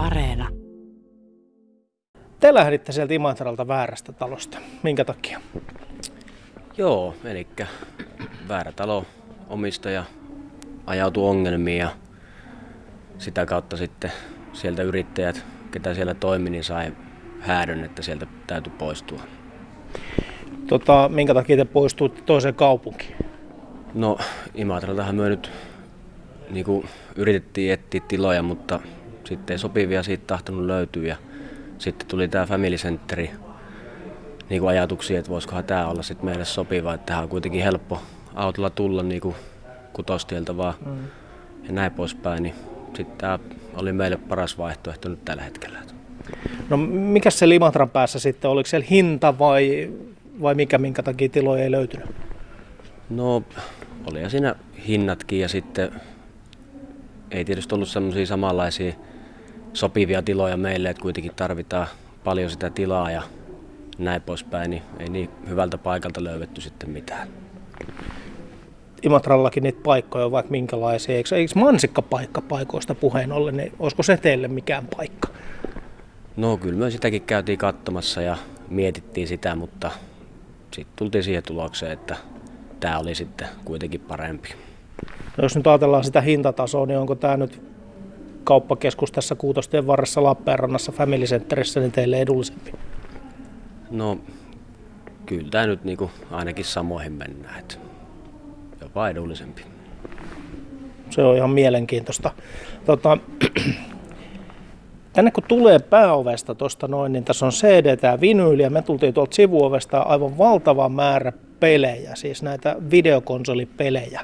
Areena. Te lähditte sieltä Imatralta väärästä talosta. Minkä takia? Joo, eli väärä talo omistaja ajautui ongelmiin ja sitä kautta sitten sieltä yrittäjät, ketä siellä toimi, niin sai häädön, että sieltä täytyy poistua. Tota, minkä takia te poistuitte toiseen kaupunkiin? No Imatraltahan me nyt niin kuin yritettiin etsiä tiloja, mutta sitten ei sopivia siitä tahtonut löytyä. Ja sitten tuli tämä Family Centeri niin kuin ajatuksia, että voisikohan tämä olla sitten meille sopiva, että tähän on kuitenkin helppo autolla tulla niin kuin kutostieltä vaan mm. ja näin poispäin, niin sitten tämä oli meille paras vaihtoehto nyt tällä hetkellä. No mikä se Limatran päässä sitten, oliko siellä hinta vai, vai mikä, minkä takia tiloja ei löytynyt? No oli siinä hinnatkin ja sitten ei tietysti ollut semmoisia samanlaisia sopivia tiloja meille, että kuitenkin tarvitaan paljon sitä tilaa ja näin poispäin, niin ei niin hyvältä paikalta löydetty sitten mitään. Imatrallakin niitä paikkoja on vaikka minkälaisia. Eikö, eikö mansikkapaikka paikoista puheen ollen, niin olisiko se teille mikään paikka? No kyllä me sitäkin käytiin katsomassa ja mietittiin sitä, mutta sitten tultiin siihen tulokseen, että tämä oli sitten kuitenkin parempi. No jos nyt ajatellaan sitä hintatasoa, niin onko tämä nyt kauppakeskus tässä Kuutostien varressa Lappeenrannassa Family Centerissä niin teille edullisempi? No kyllä tämä nyt niinku ainakin samoihin mennään, että jopa edullisempi. Se on ihan mielenkiintoista. Tota, tänne kun tulee pääovesta tuosta noin, niin tässä on CD ja vinyyli ja me tultiin tuolta sivuovesta aivan valtava määrä pelejä, siis näitä videokonsolipelejä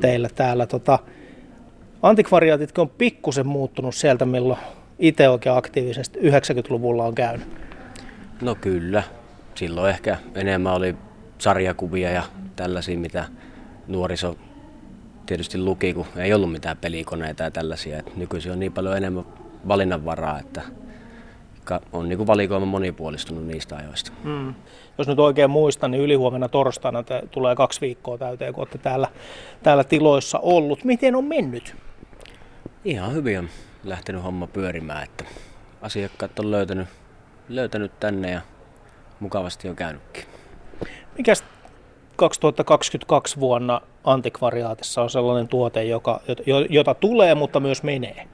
teillä täällä. Tota, antikvariaatitkin on pikkusen muuttunut sieltä, milloin itse oikein aktiivisesti 90-luvulla on käynyt. No kyllä. Silloin ehkä enemmän oli sarjakuvia ja tällaisia, mitä nuoriso tietysti luki, kun ei ollut mitään pelikoneita ja tällaisia. Et nykyisin on niin paljon enemmän valinnanvaraa, että on niin kuin valikoima monipuolistunut niistä ajoista. Mm. Jos nyt oikein muistan, niin ylihuomenna torstaina tulee kaksi viikkoa täyteen, kun olette täällä, täällä tiloissa ollut. Miten on mennyt? Ihan hyvin on lähtenyt homma pyörimään, että asiakkaat on löytänyt, löytänyt tänne ja mukavasti on käynytkin. Mikäs 2022 vuonna antikvariaatissa on sellainen tuote, joka, jota tulee, mutta myös menee?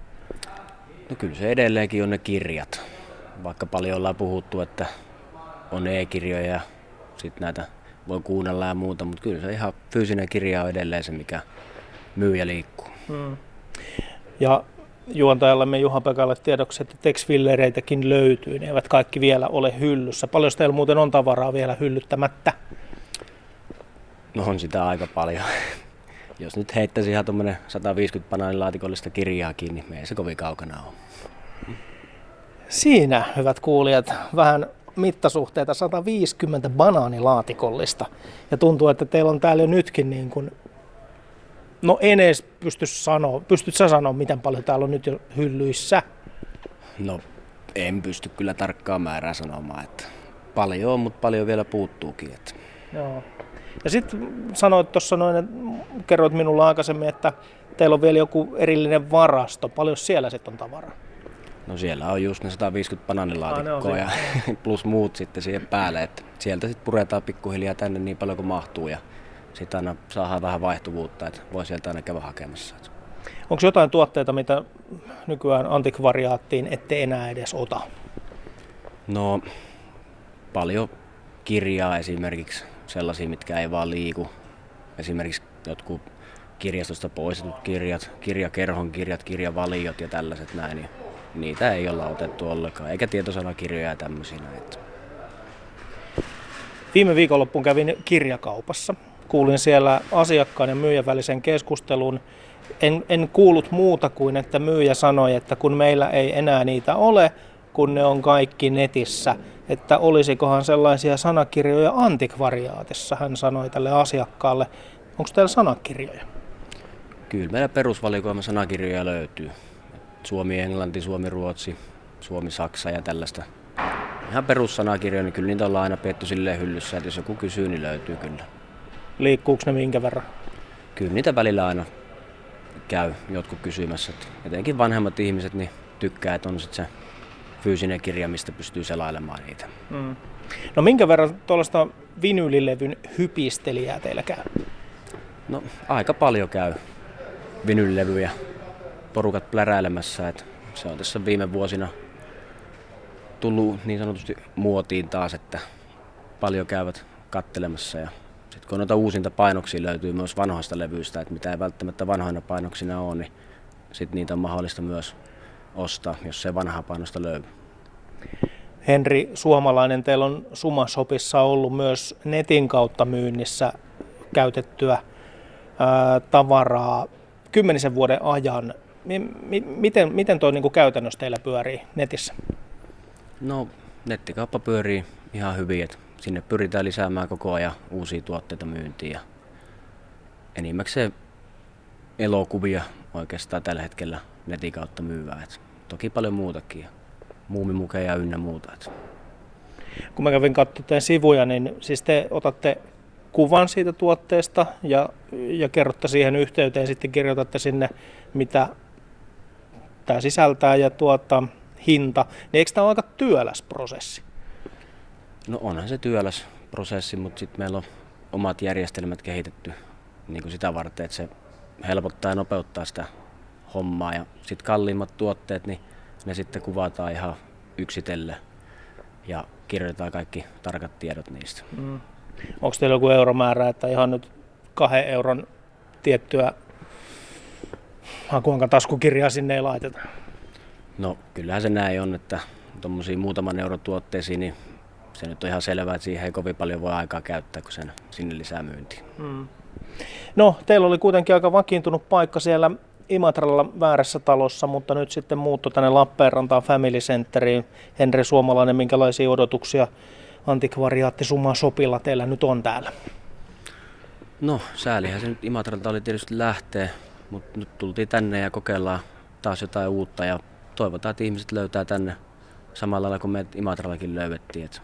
No kyllä se edelleenkin on ne kirjat. Vaikka paljon ollaan puhuttu, että on e-kirjoja ja sitten näitä voi kuunnella ja muuta, mutta kyllä se ihan fyysinen kirja on edelleen se, mikä myy ja liikkuu. Hmm. Ja juontajallamme Juha Pekalle tiedoksi, että tekstfillereitäkin löytyy, ne eivät kaikki vielä ole hyllyssä. Paljon teillä muuten on tavaraa vielä hyllyttämättä? No on sitä aika paljon. Jos nyt heittäisi ihan tuommoinen 150 banaanilaatikollista kirjaakin, niin me ei se kovin kaukana ole. Siinä, hyvät kuulijat, vähän mittasuhteita 150 banaanilaatikollista. Ja tuntuu, että teillä on täällä jo nytkin niin kuin, no en edes pysty sanoa, pystyt sä sanoa, miten paljon täällä on nyt jo hyllyissä? No en pysty kyllä tarkkaa määrää sanomaan, että paljon on, mutta paljon vielä puuttuukin. Että. Joo. Ja sitten sanoit tuossa noin, että kerroit minulle aikaisemmin, että teillä on vielä joku erillinen varasto. Paljon siellä sitten on tavaraa? No siellä on just ne 150 bananilaatikkoa ja plus muut sitten siihen päälle. Että sieltä sitten puretaan pikkuhiljaa tänne niin paljon kuin mahtuu ja sitten aina saadaan vähän vaihtuvuutta, että voi sieltä aina käydä hakemassa. Onko jotain tuotteita, mitä nykyään antikvariaattiin ette enää edes ota? No paljon kirjaa esimerkiksi, sellaisia, mitkä ei vaan liiku. Esimerkiksi jotkut kirjastosta poistetut kirjat, kirjakerhon kirjat, kirjavaliot ja tällaiset näin niitä ei olla otettu ollenkaan, eikä tietosanakirjoja ja tämmöisiä. Että. Viime viikonloppuun kävin kirjakaupassa. Kuulin siellä asiakkaan ja myyjän välisen keskustelun. En, en kuullut muuta kuin, että myyjä sanoi, että kun meillä ei enää niitä ole, kun ne on kaikki netissä, että olisikohan sellaisia sanakirjoja antikvariaatissa, hän sanoi tälle asiakkaalle. Onko teillä sanakirjoja? Kyllä meillä perusvalikoima sanakirjoja löytyy. Suomi, Englanti, Suomi, Ruotsi, Suomi, Saksa ja tällaista. Ihan perussanakirjoja, niin kyllä niitä ollaan aina petty silleen hyllyssä, että jos joku kysyy, niin löytyy kyllä. Liikkuuko ne minkä verran? Kyllä niitä välillä aina käy jotkut kysymässä. Etenkin vanhemmat ihmiset, niin tykkää, että on sitten se fyysinen kirja, mistä pystyy selailemaan niitä. Mm. No minkä verran tuollaista vinylilevyn hypistelijää teillä käy? No aika paljon käy vinylilevyjä porukat pläräilemässä. Että se on tässä viime vuosina tullut niin sanotusti muotiin taas, että paljon käyvät kattelemassa ja sitten kun noita uusinta painoksia löytyy myös vanhoista levyistä, että mitä ei välttämättä vanhoina painoksina ole, niin sitten niitä on mahdollista myös ostaa, jos se vanha painosta löytyy. Henri Suomalainen, teillä on Sumashopissa ollut myös netin kautta myynnissä käytettyä ää, tavaraa kymmenisen vuoden ajan. M- miten, miten tuo niin käytännössä teillä pyörii netissä? No, nettikauppa pyörii ihan hyvin, että sinne pyritään lisäämään koko ajan uusia tuotteita myyntiin ja enimmäkseen elokuvia oikeastaan tällä hetkellä netin kautta myyvää. Et toki paljon muutakin, muumimukeja ynnä muuta. Et. Kun mä kävin katsomaan sivuja, niin siis te otatte kuvan siitä tuotteesta ja, ja kerrotte siihen yhteyteen, sitten kirjoitatte sinne, mitä tämä sisältää ja tuota, hinta, niin eikö tämä ole aika työläs prosessi? No onhan se työläs prosessi, mutta sitten meillä on omat järjestelmät kehitetty niin kuin sitä varten, että se helpottaa ja nopeuttaa sitä hommaa. Ja sitten kalliimmat tuotteet, niin ne sitten kuvataan ihan yksitellen ja kirjoitetaan kaikki tarkat tiedot niistä. Mm. Onko teillä joku euromäärä, että ihan nyt kahden euron tiettyä hakuankan taskukirjaa sinne ei laiteta? No kyllähän se näin on, että tuommoisiin muutaman euron tuotteisiin, niin se nyt on ihan selvää, että siihen ei kovin paljon voi aikaa käyttää, kun sen sinne lisää myyntiin. Hmm. No, teillä oli kuitenkin aika vakiintunut paikka siellä Imatralla väärässä talossa, mutta nyt sitten muutto tänne Lappeenrantaan Family Centeriin. Henri Suomalainen, minkälaisia odotuksia antikvariaatti Summa Sopilla teillä nyt on täällä? No, säälihän se nyt Imatralta oli tietysti lähtee, mutta nyt tultiin tänne ja kokeillaan taas jotain uutta ja toivotaan, että ihmiset löytää tänne samalla lailla kuin me Imatrallakin löydettiin. Et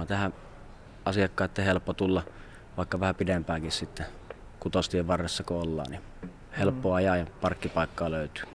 on tähän asiakkaiden helppo tulla vaikka vähän pidempäänkin sitten kutostien varressa kun ollaan, niin helppo ajaa ja parkkipaikkaa löytyy.